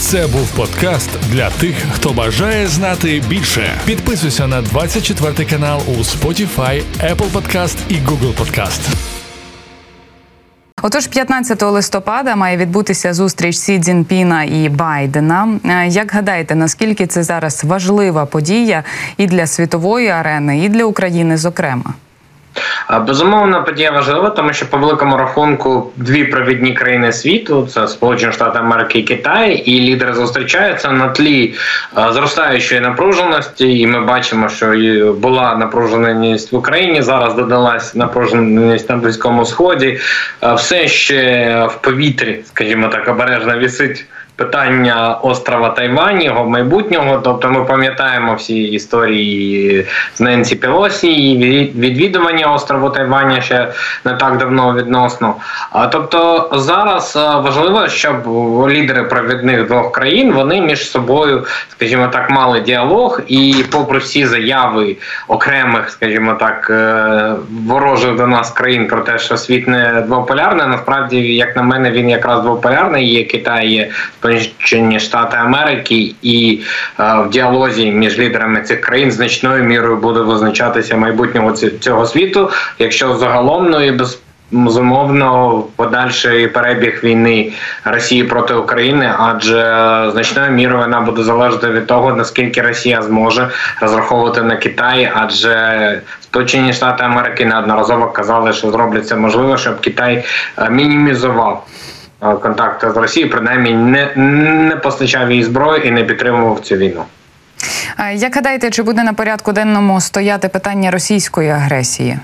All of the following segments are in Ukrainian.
Це був подкаст для тих, хто бажає знати більше. Підписуйся на 24 канал у Spotify, Apple Podcast і Google Podcast. Отож, 15 листопада має відбутися зустріч Сі Цзіньпіна і Байдена. Е, Як гадаєте, наскільки це зараз важлива подія і для світової арени, і для України, зокрема? Безумовно, подія важлива, тому що по великому рахунку дві провідні країни світу це Сполучені Штати Америки і Китай, і лідери зустрічаються на тлі зростаючої напруженості. І ми бачимо, що була напруженість в Україні. Зараз додалась напруженість на близькому сході. Все ще в повітрі, скажімо так, обережно вісить. Питання острова Тайвань, його майбутнього. Тобто, ми пам'ятаємо всі історії з Ненсі Пелосі і відвідування острову Тайваня ще не так давно відносно. А тобто зараз важливо, щоб лідери провідних двох країн вони між собою, скажімо так, мали діалог, і попри всі заяви окремих, скажімо так, е, ворожих до нас країн про те, що світ не двополярний, насправді, як на мене, він якраз двополярний. Є Китай, є Сполучені Штати Америки, і е, в діалозі між лідерами цих країн значною мірою буде визначатися майбутнього цього світу, якщо загалом ну і без. Безумовно, подальший перебіг війни Росії проти України, адже значною мірою вона буде залежати від того, наскільки Росія зможе розраховувати на Китай, адже Сполучені Штати Америки неодноразово казали, що зроблять це можливо, щоб Китай е, мінімізував контакти з Росією, принаймні не, не постачав їй зброю і не підтримував цю війну. Як гадаєте, чи буде на порядку денному стояти питання російської агресії?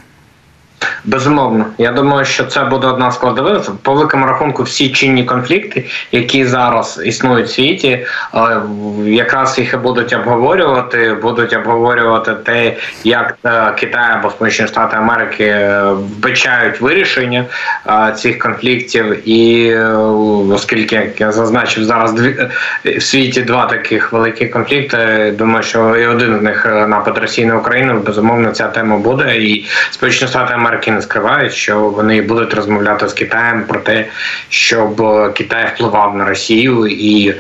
Безумовно, я думаю, що це буде одна з складових. По великому рахунку, всі чинні конфлікти, які зараз існують в світі, е, якраз їх і будуть обговорювати. Будуть обговорювати те, як е, Китай або Сполучені Штати Америки е, вбачають вирішення цих конфліктів, і оскільки як я зазначив зараз дві в світі два таких великі конфлікти. Думаю, що і один з них напад Росії на Україну. Безумовно, ця тема буде. І Сполучені Штати Америки не скривають, що вони будуть розмовляти з Китаєм про те, щоб е, Китай впливав на Росію і, е,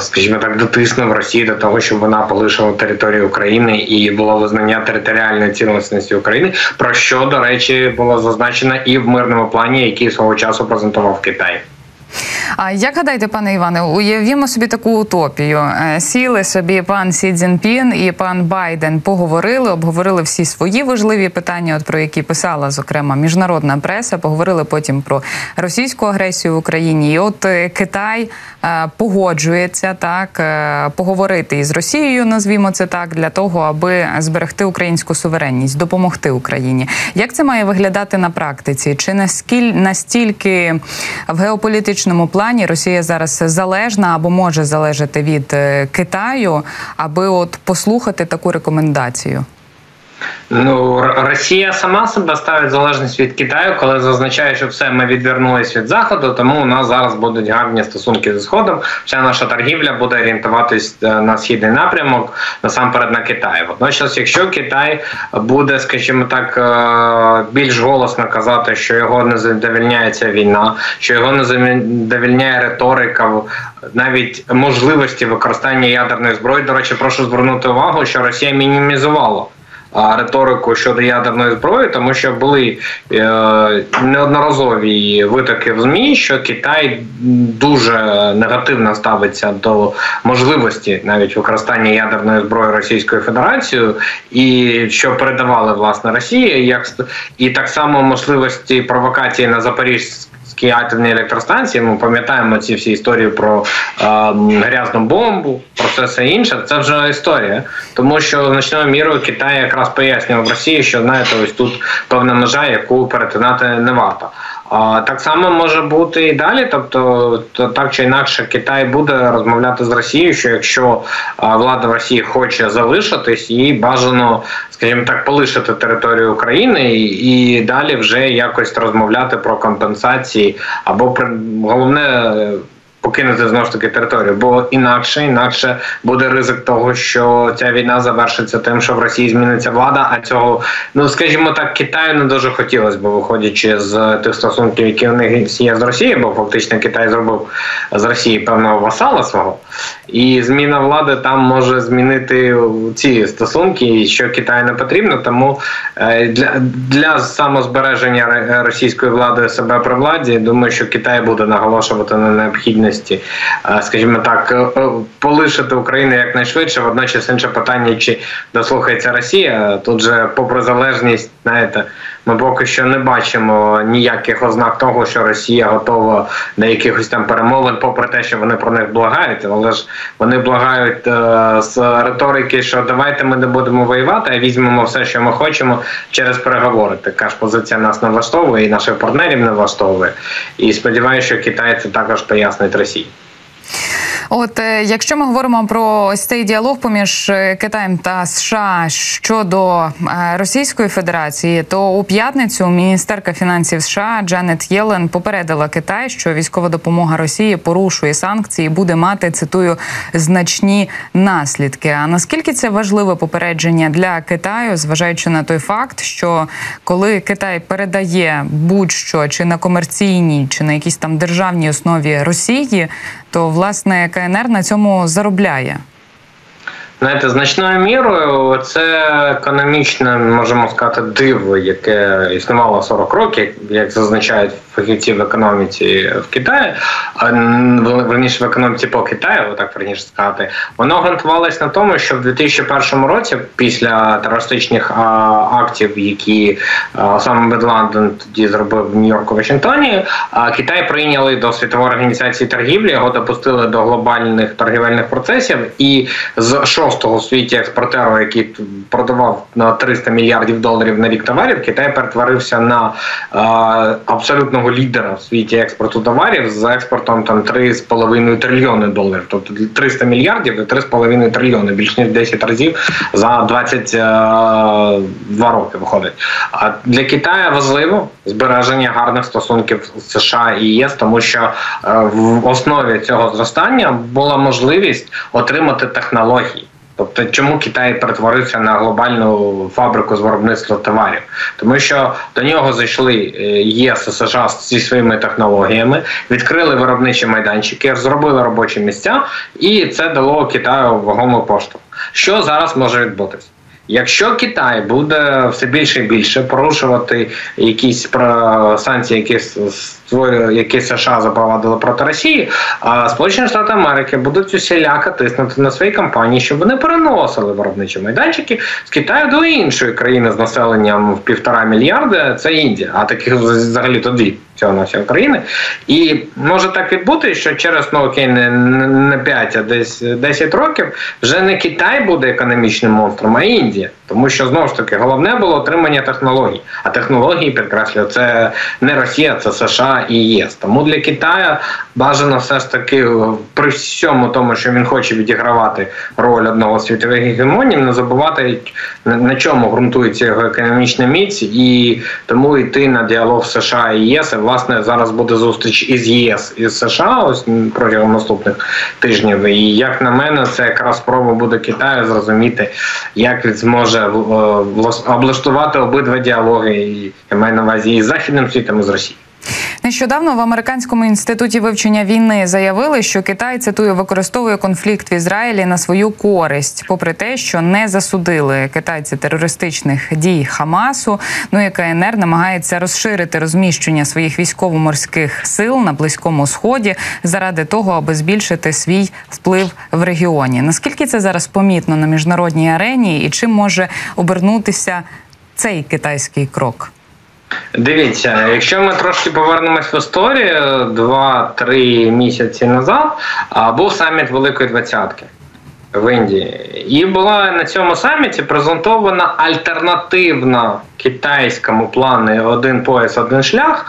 скажімо так, дотиснув Росію до того, щоб вона полишила територію України і було визнання територіальної цілісності України, про що до речі було зазначено і в мирному плані, який свого часу презентував Китай. А як гадаєте, пане Іване, уявімо собі таку утопію. Е, Сіли собі пан Сі Цзіньпін і пан Байден поговорили, обговорили всі свої важливі питання, от про які писала зокрема міжнародна преса. Поговорили потім про російську агресію в Україні. І от е, Китай е, погоджується так поговорити із Росією, назвімо це так, для того, аби зберегти українську суверенність, допомогти Україні. Як це має виглядати на практиці? Чи наскіль настільки в геополітичному плані Росія зараз залежна або може залежати від е, Китаю, аби от послухати таку рекомендацію? Ну, Росія сама себе ставить залежність від Китаю, коли зазначає, що все ми відвернулись від заходу, тому у нас зараз будуть гарні стосунки зі сходом. Вся наша торгівля буде орієнтуватись е, на східний напрямок, насамперед на Китай. Водночас, якщо Китай буде, скажімо так, е, більш голосно казати, що його не задовільняє війна, що його не задовільняє риторика, навіть можливості використання ядерної зброї. До речі, прошу звернути увагу, що Росія мінімізувала риторику щодо ядерної зброї, тому що були е, неодноразові витоки в змі, що Китай дуже негативно ставиться до можливості навіть використання ядерної зброї Російською Федерацією, і що передавали власне Росії, як і так само можливості провокації на Запорізькій атомні електростанції. Ми пам'ятаємо ці всі історії про е, грязну бомбу, про це все інше. Це вже історія, тому що значною мірою Китай якраз пояснював Росії, що знаєте, ось тут певна межа, яку перетинати не варто. Так само може бути і далі. Тобто, то так чи інакше, Китай буде розмовляти з Росією, що якщо влада в Росії хоче залишитись, їй бажано, скажімо так, полишити територію України і, і далі вже якось розмовляти про компенсації або головне. Покинути знову ж таки територію, бо інакше інакше буде ризик того, що ця війна завершиться тим, що в Росії зміниться влада. А цього ну скажімо так, Китаю не дуже хотілося, бо виходячи з тих стосунків, які у них є з Росією, бо фактично Китай зробив з Росії певного васала свого, і зміна влади там може змінити ці стосунки, що Китаю не потрібно. Тому е, для для самозбереження російської влади себе при владі, думаю, що Китай буде наголошувати на необхідність е, скажімо так, е, е, полишити Україну якнайшвидше. Водночас інше питання, чи дослухається Росія. Тут же, попри залежність, знаєте, ми поки що не бачимо ніяких ознак того, що Росія готова до якихось там перемовин, попри те, що вони про них благають, але ж вони благають з риторики, що давайте ми не будемо воювати, а візьмемо все, що ми хочемо через переговори. Така ж позиція нас не влаштовує і наших партнерів не влаштовує. І сподіваюся, що Китай це також пояснить Росії. От е, якщо ми говоримо про ось цей діалог поміж е, Китаєм та США щодо е, Російської Федерації, то у п'ятницю міністерка фінансів США Джанет Єлен попередила Китай, що військова допомога Росії порушує санкції, буде мати цитую значні наслідки. А наскільки це важливе попередження для Китаю, зважаючи на той факт, що коли Китай передає будь-що чи на комерційній, чи на якійсь там державній основі Росії, то власне КНР на цьому заробляє. Знаєте, значною мірою це економічне, можемо сказати, диво, яке існувало 40 років, як зазначають фахівці в економіці в Китаї, а верніше в економіці по Китаю, так верніше сказати, воно ґрунтувалось на тому, що в 2001 році, після терористичних актів, які саме Бедланден тоді зробив в Нью-Йорку Вашингтоні, Китай прийняли до світової організації торгівлі, його допустили до глобальних торгівельних процесів, і з шостого у світі експортеру, який продавав на 300 мільярдів доларів на рік товарів, Китай перетворився на абсолютного лідера в світі експорту товарів з експортом там 3,5 трильйони доларів, тобто 300 мільярдів і 3,5 трильйони, більш ніж 10 разів за 22 е, роки виходить. А для Китаю важливо збереження гарних стосунків з США і ЄС, тому що е, в основі цього зростання була можливість отримати технології. Тобто, чому Китай перетворився на глобальну фабрику з виробництва товарів? Тому що до нього зайшли е, ЄС і США зі своїми технологіями, відкрили виробничі майданчики, зробили робочі місця, і це дало Китаю вагому поштовх. Що зараз може відбутися? Якщо Китай буде все більше і більше порушувати якісь санкції, які які США запровадили проти Росії, а Сполучені Штати Америки будуть усіляко тиснути на свої компанії, щоб вони переносили виробничі майданчики з Китаю до іншої країни з населенням в півтора мільярда. Це Індія, а таких взагалі то дві цього на всі України. І може так відбути, що через ну окей, не, не 5, а десь 10 років вже не Китай буде економічним монстром, а Індія. Тому що знову ж таки головне було отримання технологій. А технології підкреслюю, це не Росія, це США і ЄС. Тому для Китаю бажано все ж таки при всьому тому, що він хоче відігравати роль одного з світових гегемонів, не забувати на чому ґрунтується його економічна міць, і тому йти на діалог США і ЄС. І, власне, зараз буде зустріч із ЄС і США ось протягом наступних тижнів. І як на мене, це якраз спроба буде Китаю зрозуміти, як він зможе е, облаштувати обидва діалоги, і я маю на увазі і з західним світом і з Росією. Нещодавно в американському інституті вивчення війни заявили, що Китай цитую використовує конфлікт в Ізраїлі на свою користь, попри те, що не засудили китайці терористичних дій Хамасу. Ну і КНР намагається розширити розміщення своїх військово-морських сил на близькому сході заради того, аби збільшити свій вплив в регіоні. Наскільки це зараз помітно на міжнародній арені, і чим може обернутися цей китайський крок? Дивіться, якщо ми трошки повернемось в історію два-три місяці назад, був саміт Великої Двадцятки в Індії, і була на цьому саміті презентована альтернативна китайському плану один пояс, один шлях.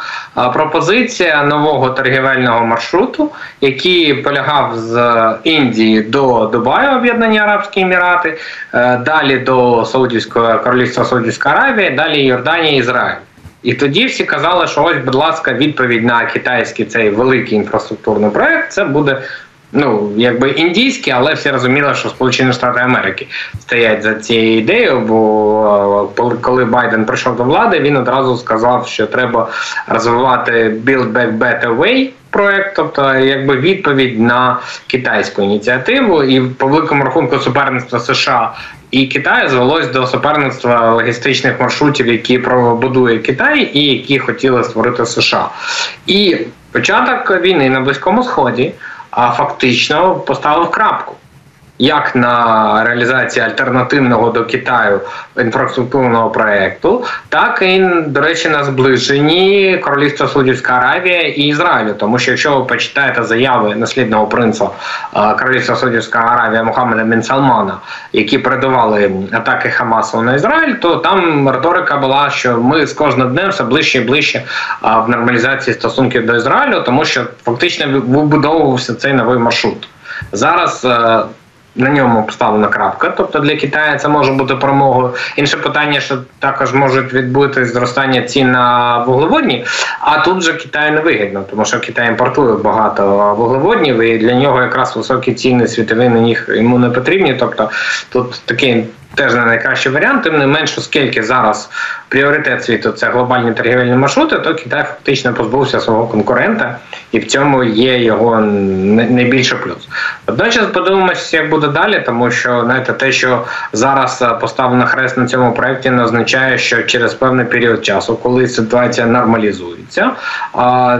Пропозиція нового торгівельного маршруту, який полягав з Індії до Дубаю, Об'єднані Арабські Емірати, е, далі до Саудівського королівства Саудівська Аравія, далі Йорданія, Ізраїль. І тоді всі казали, що ось, будь ласка, відповідь на китайський цей великий інфраструктурний проект це буде ну якби індійські, але всі розуміли, що Сполучені Штати Америки стоять за цією ідеєю. Бо е, коли Байден прийшов до влади, він одразу сказав, що треба розвивати Build Back Better Way проект, тобто якби відповідь на китайську ініціативу, і по великому рахунку суперництва США. І Китаю звелось до суперництва логістичних маршрутів, які будує Китай, і які хотіли створити США. І початок війни на близькому сході а фактично поставив крапку як на реалізації альтернативного до Китаю інфраструктурного проекту, так і до речі на зближенні Королівства Саудівська Аравія і Ізраїлю. Тому що якщо ви почитаєте заяви наслідного принца Королівства Саудівська Аравія Мухаммеда Бен Салмана, які передавали атаки Хамасу на Ізраїль, то там риторика була, що ми з кожним днем все ближче і ближче в нормалізації стосунків до Ізраїлю, тому що фактично вибудовувався цей новий маршрут. Зараз е, на ньому поставлена крапка. Тобто для Китаю це може бути перемогою. Інше питання, що також можуть відбути зростання цін на вуглеводні, а тут же Китаю не вигідно, тому що Китай імпортує багато вуглеводнів, і для нього якраз високі ціни світові на них йому не потрібні. Тобто тут такий теж не найкращий варіант, тим не менш, оскільки зараз пріоритет світу це глобальні торгівельні маршрути, то Китай фактично позбувся свого конкурента, і в цьому є його найбільший плюс. Водночас подивимося, як буде далі, тому що знаєте, те, що зараз е, поставлено хрест на цьому проєкті, не означає, що через певний період часу, коли ситуація нормалізується,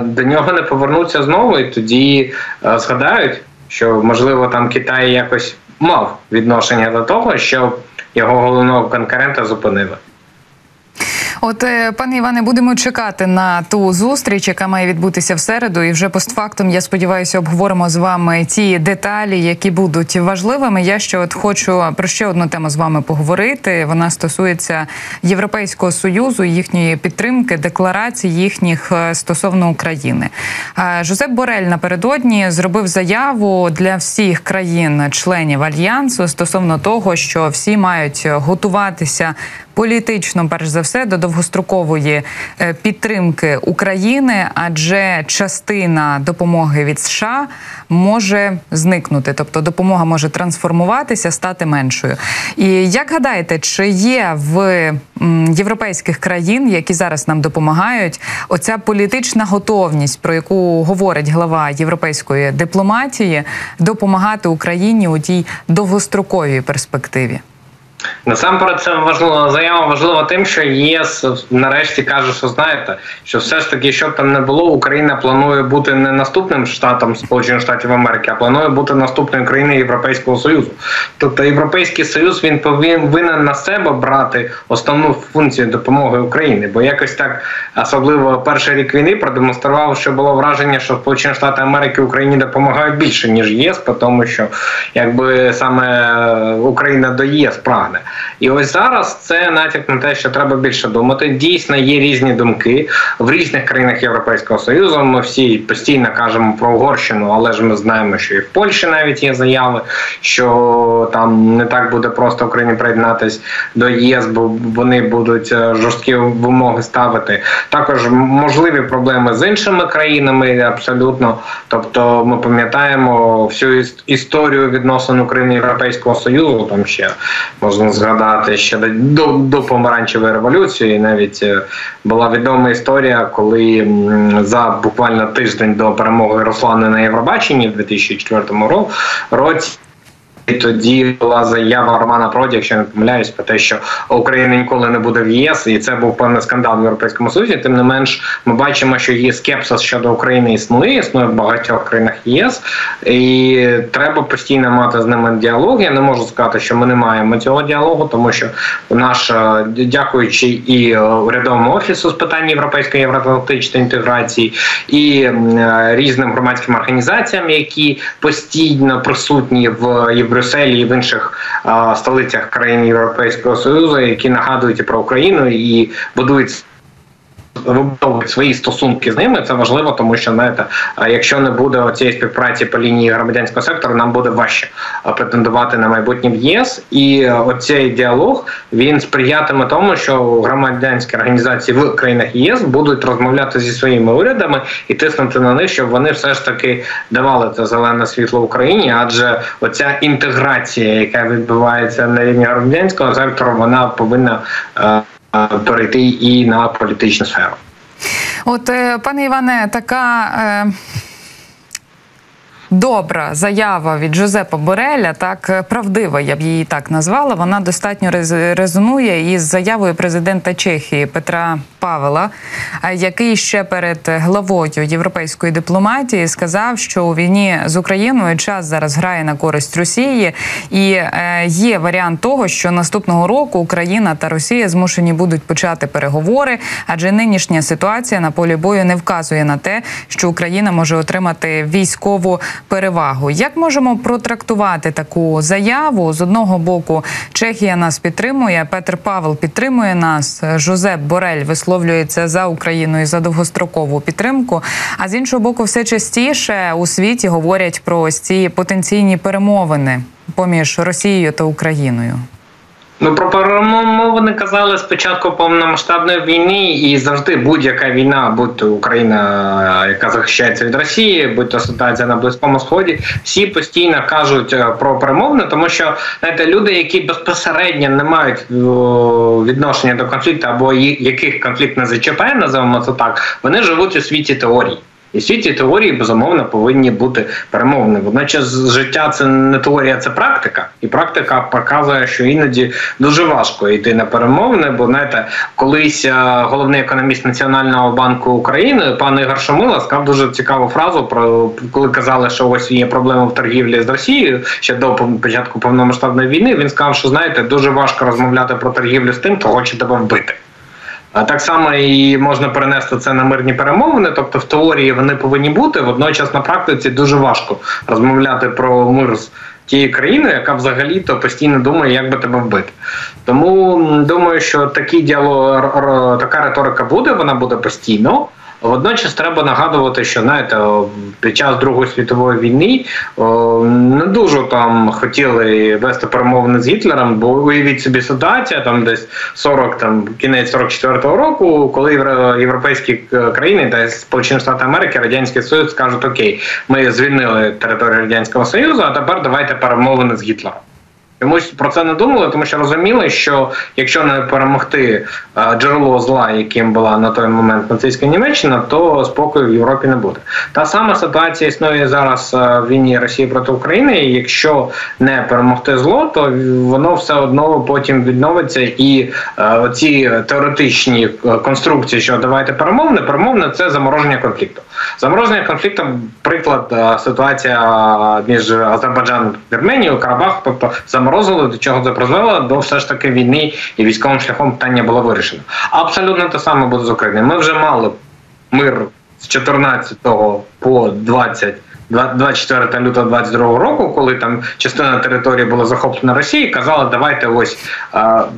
до нього не повернуться знову, і тоді е, згадають, що можливо там Китай якось мав відношення до того, що його головного конкурента зупинили. От, е, пане Іване, будемо чекати на ту зустріч, яка має відбутися в середу. І вже постфактум, я сподіваюся, обговоримо з вами ті деталі, які будуть важливими. Я ще от хочу про ще одну тему з вами поговорити. Вона стосується Європейського союзу, їхньої підтримки, декларацій їхніх е, стосовно України. Жозеп Борель напередодні зробив заяву для всіх країн-членів альянсу стосовно того, що всі мають готуватися політично, перш за все, до довгострокової е, підтримки України, адже частина допомоги від США може зникнути, тобто допомога може трансформуватися, стати меншою. І як гадаєте, чи є в європейських країн, які зараз нам допомагають, оця політична готовність, про яку говорить глава європейської дипломатії, допомагати Україні у тій довгостроковій перспективі? Насамперед, це важливо заява важлива тим, що ЄС нарешті каже, що знаєте, що все ж таки, що б там не було, Україна планує бути не наступним штатом Сполучених Штатів Америки, а планує бути наступною країною Європейського Союзу. Тобто Європейський Союз він повинен на себе брати основну функцію допомоги Україні, бо якось так особливо перший рік війни продемонстрував, що було враження, що Сполучені Штати Америки Україні допомагають більше ніж ЄС, тому що якби саме Україна до ЄС прагне. І ось зараз це натяк на те, що треба більше думати. Дійсно, є різні думки в різних країнах Європейського союзу. Ми всі постійно кажемо про Угорщину, але ж ми знаємо, що і в Польщі навіть є заяви, що там не так буде просто Україні приєднатись до ЄС, бо вони будуть е, жорсткі вимоги ставити. Також можливі проблеми з іншими країнами абсолютно. Тобто, ми пам'ятаємо всю історію відносин України Європейського Союзу. Там ще можна можна згадати ще до до помаранчевої революції. Навіть е, була відома історія, коли за буквально тиждень до перемоги Руслани на Євробаченні в 2004 році. Тоді була заява Романа Проді, якщо не помиляюсь, про те, що Україна ніколи не буде в ЄС, і це був певний скандал в Європейському Союзі. Тим не менш, ми бачимо, що є скепсис щодо України існує, існує в багатьох країнах єС, і треба постійно мати з ними діалог. Я не можу сказати, що ми не маємо цього діалогу, тому що наш, е, дякуючи і урядовому офісу з питань європейської євроатлантичної інтеграції, і е, різним громадським організаціям, які постійно присутні в Європейському Брюсселі і в інших столицях країн Європейського Союзу, які нагадують про Україну і будують вибудовують свої стосунки з ними. Це важливо, тому що знаєте, якщо не буде цієї співпраці по лінії громадянського сектору, нам буде важче претендувати на майбутнє в ЄС. І оцей діалог він сприятиме тому, що громадянські організації в країнах ЄС будуть розмовляти зі своїми урядами і тиснути на них, щоб вони все ж таки давали це зелене світло Україні, адже оця інтеграція, яка відбувається на рівні громадянського сектору, вона повинна перейти і на політичну сферу. От, е, пане Іване, така. Е... Добра заява від Жозепа Бореля, так е, правдива, я б її так назвала. Вона достатньо резонує із заявою президента Чехії Петра Павела, який ще перед главою європейської дипломатії сказав, що у війні з Україною час зараз грає на користь Росії, і е, є варіант того, що наступного року Україна та Росія змушені будуть почати переговори, адже нинішня ситуація на полі бою не вказує на те, що Україна може отримати військову перевагу. Як можемо протрактувати таку заяву з одного боку? Чехія нас підтримує. Петр Павел підтримує нас. Жозеп Борель висловлюється за Україну і за довгострокову підтримку. А з іншого боку, все частіше у світі говорять про ось ці потенційні перемовини поміж Росією та Україною. Ну про перемовини казали спочатку повномасштабної війни, і завжди будь-яка війна, будь то Україна, яка захищається від Росії, будь то ситуація на близькому сході, всі постійно кажуть е, про перемовини, тому що знаєте, люди, які безпосередньо не мають відношення до конфлікту, або яких конфлікт не зачіпає, називаємо це так, вони живуть у світі теорії. І всі ці теорії безумовно повинні бути перемовини. Водночас життя це не теорія, це практика, і практика показує, що іноді дуже важко йти на перемовини. Бо знаєте, колись е, головний економіст Національного банку України пан Ігор Шамила сказав дуже цікаву фразу про коли казали, що ось є проблема в торгівлі з Росією ще до початку повномасштабної війни. Він сказав, що знаєте, дуже важко розмовляти про торгівлю з тим, хто хоче тебе вбити. А так само і можна перенести це на мирні перемовини, тобто в теорії вони повинні бути. Водночас на практиці дуже важко розмовляти про мир з тією країною, яка взагалі-то постійно думає, як би тебе вбити. Тому думаю, що такий діалог, така риторика буде, вона буде постійно. Водночас треба нагадувати, що знаєте, під час Другої світової війни не дуже там хотіли вести перемовини з Гітлером, бо уявіть собі ситуація там десь 40, там кінець 44-го року, коли європейські країни та Сполучені Штати Америки, Радянський Союз скажуть, окей, ми звільнили територію Радянського Союзу, а тепер давайте перемовини з Гітлером. Чомусь про це не думали, тому що розуміли, що якщо не перемогти е, джерело зла, яким була на той момент нацистська Німеччина, то спокою в Європі не буде. Та сама ситуація існує зараз е, в війні Росії проти України. і Якщо не перемогти зло, то воно все одно потім відновиться. І е, ці теоретичні конструкції, що давайте перемовини, перемовини це замороження конфлікту. Замороження конфлікту, приклад ситуація між Азербайджаном і Вірменією, Карабах, тобто замороження заморозили, до чого це призвело, до все ж таки війни і військовим шляхом питання було вирішено. Абсолютно те саме буде з Україною. Ми вже мали мир з 14 по 20 24 лютого 22 року, коли там частина території була захоплена Росією, казали, давайте ось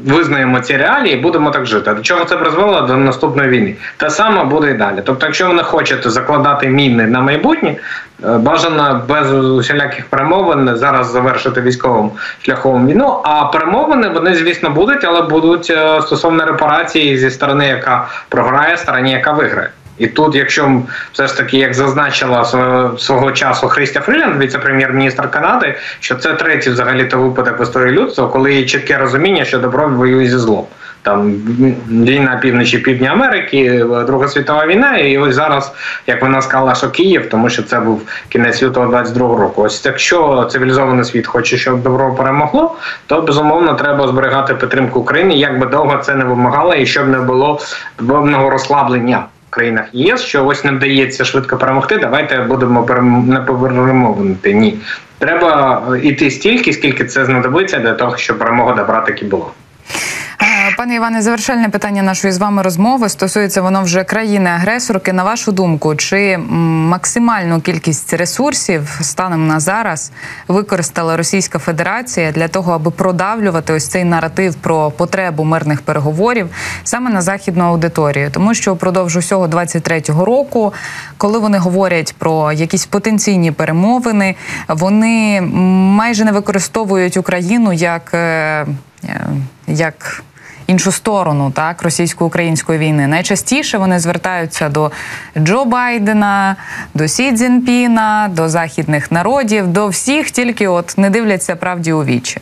визнаємо ці реалії, і будемо так жити. До чого це призвело до наступної війни? Те саме буде і далі. Тобто, якщо ви не хочете закладати міни на майбутнє, е, бажано без усіляких перемовин зараз завершити військовим шляхом війну. А перемовини вони, звісно, будуть, але будуть е, стосовно репарації зі сторони, яка програє, стороні, яка виграє. І тут, якщо все ж таки, як зазначила свого, часу Христя Фрілянд, віце-прем'єр-міністр Канади, що це третій взагалі то випадок в історії людства, коли є чітке розуміння, що добро воює зі злом. Там війна півночі півдня Америки, Друга світова війна, і ось зараз, як вона сказала, що Київ, тому що це був кінець лютого 22-го року. Ось якщо цивілізований світ хоче, щоб добро перемогло, то безумовно треба зберігати підтримку України, як би довго це не вимагало, і щоб не було певного розслаблення країнах ЄС, що ось не вдається швидко перемогти. Давайте будемо не перемовити. Ні, треба йти стільки, скільки це знадобиться для того, щоб перемога добра таки була. Пане Іване, завершальне питання нашої з вами розмови стосується воно вже країни-агресорки. На вашу думку, чи максимальну кількість ресурсів станом на зараз використала Російська Федерація для того, аби продавлювати ось цей наратив про потребу мирних переговорів саме на західну аудиторію? Тому що впродовж усього 23-го року, коли вони говорять про якісь потенційні перемовини, вони майже не використовують Україну як. Е, як іншу сторону так російсько-української війни. Найчастіше вони звертаються до Джо Байдена, до Сі Цзінпіна, до західних народів, до всіх, тільки от не дивляться правді у вічі.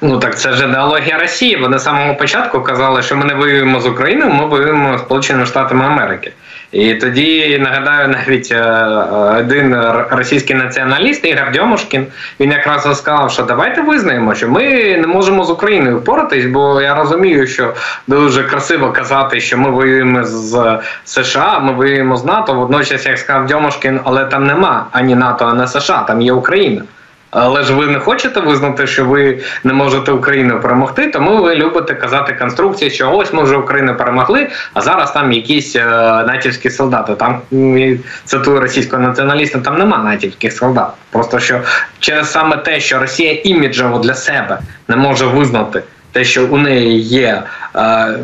Ну так це ж ідеологія Росії. Вони з самого початку казали, що ми не воюємо з Україною, ми воюємо з Сполученими Штатами Америки. І тоді нагадаю, навіть е, один російський націоналіст Ігор Дьомушкін, він якраз сказав, що давайте визнаємо, що ми не можемо з Україною впоратись, бо я розумію, що дуже красиво казати, що ми воюємо з США, ми воюємо з НАТО. Водночас, як сказав Дьомушкін, але там нема ані НАТО, ані США, там є Україна. Але ж ви не хочете визнати, що ви не можете Україну перемогти, тому ви любите казати конструкції, що ось ми вже Україну перемогли, а зараз там якісь е, натівські солдати. Там цитую російського націоналіста, там нема натівських солдат. Просто що через саме те, що Росія іміджево для себе не може визнати те, що у неї є. Е,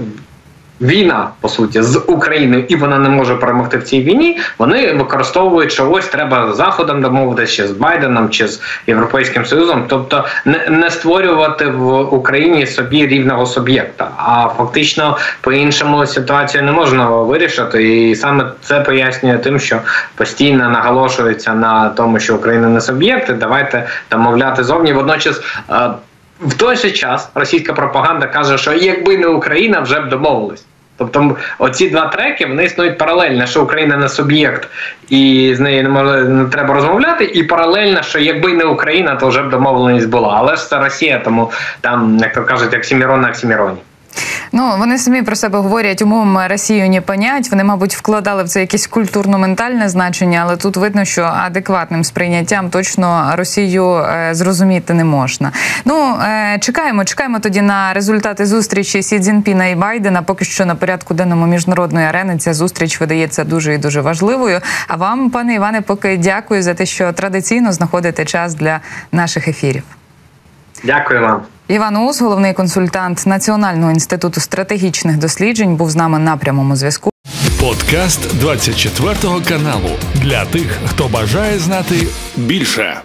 війна по суті з Україною, і вона не може перемогти в цій війні. Вони використовують що ось треба заходом домовитися чи з Байденом чи з європейським союзом, тобто не, не створювати в Україні собі рівного суб'єкта. А фактично по іншому ситуацію не можна вирішити, і саме це пояснює тим, що постійно наголошується на тому, що Україна не суб'єкт. Давайте домовляти зовні водночас. В той же час російська пропаганда каже, що якби не Україна, вже б домовились. Тобто оці два треки вони існують паралельно, що Україна не суб'єкт і з нею не може не треба розмовляти, і паралельно, що якби не Україна, то вже б домовленість була. Але ж це Росія, тому там, як то кажуть, як Сімірон на Оксіміроні. Ну вони самі про себе говорять, умовом Росію не понять. Вони, мабуть, вкладали в це якесь культурно-ментальне значення, але тут видно, що адекватним сприйняттям точно Росію е, зрозуміти не можна. Ну е, чекаємо, чекаємо тоді на результати зустрічі Сі Цзінпіна і Байдена. Поки що на порядку денному міжнародної арени ця зустріч видається дуже і дуже важливою. А вам, пане Іване, поки дякую за те, що традиційно знаходите час для наших ефірів. Дякую вам. Іван Ус, головний консультант Національного інституту стратегічних досліджень, був з нами на прямому зв'язку. Подкаст 24 каналу для тих, хто бажає знати більше.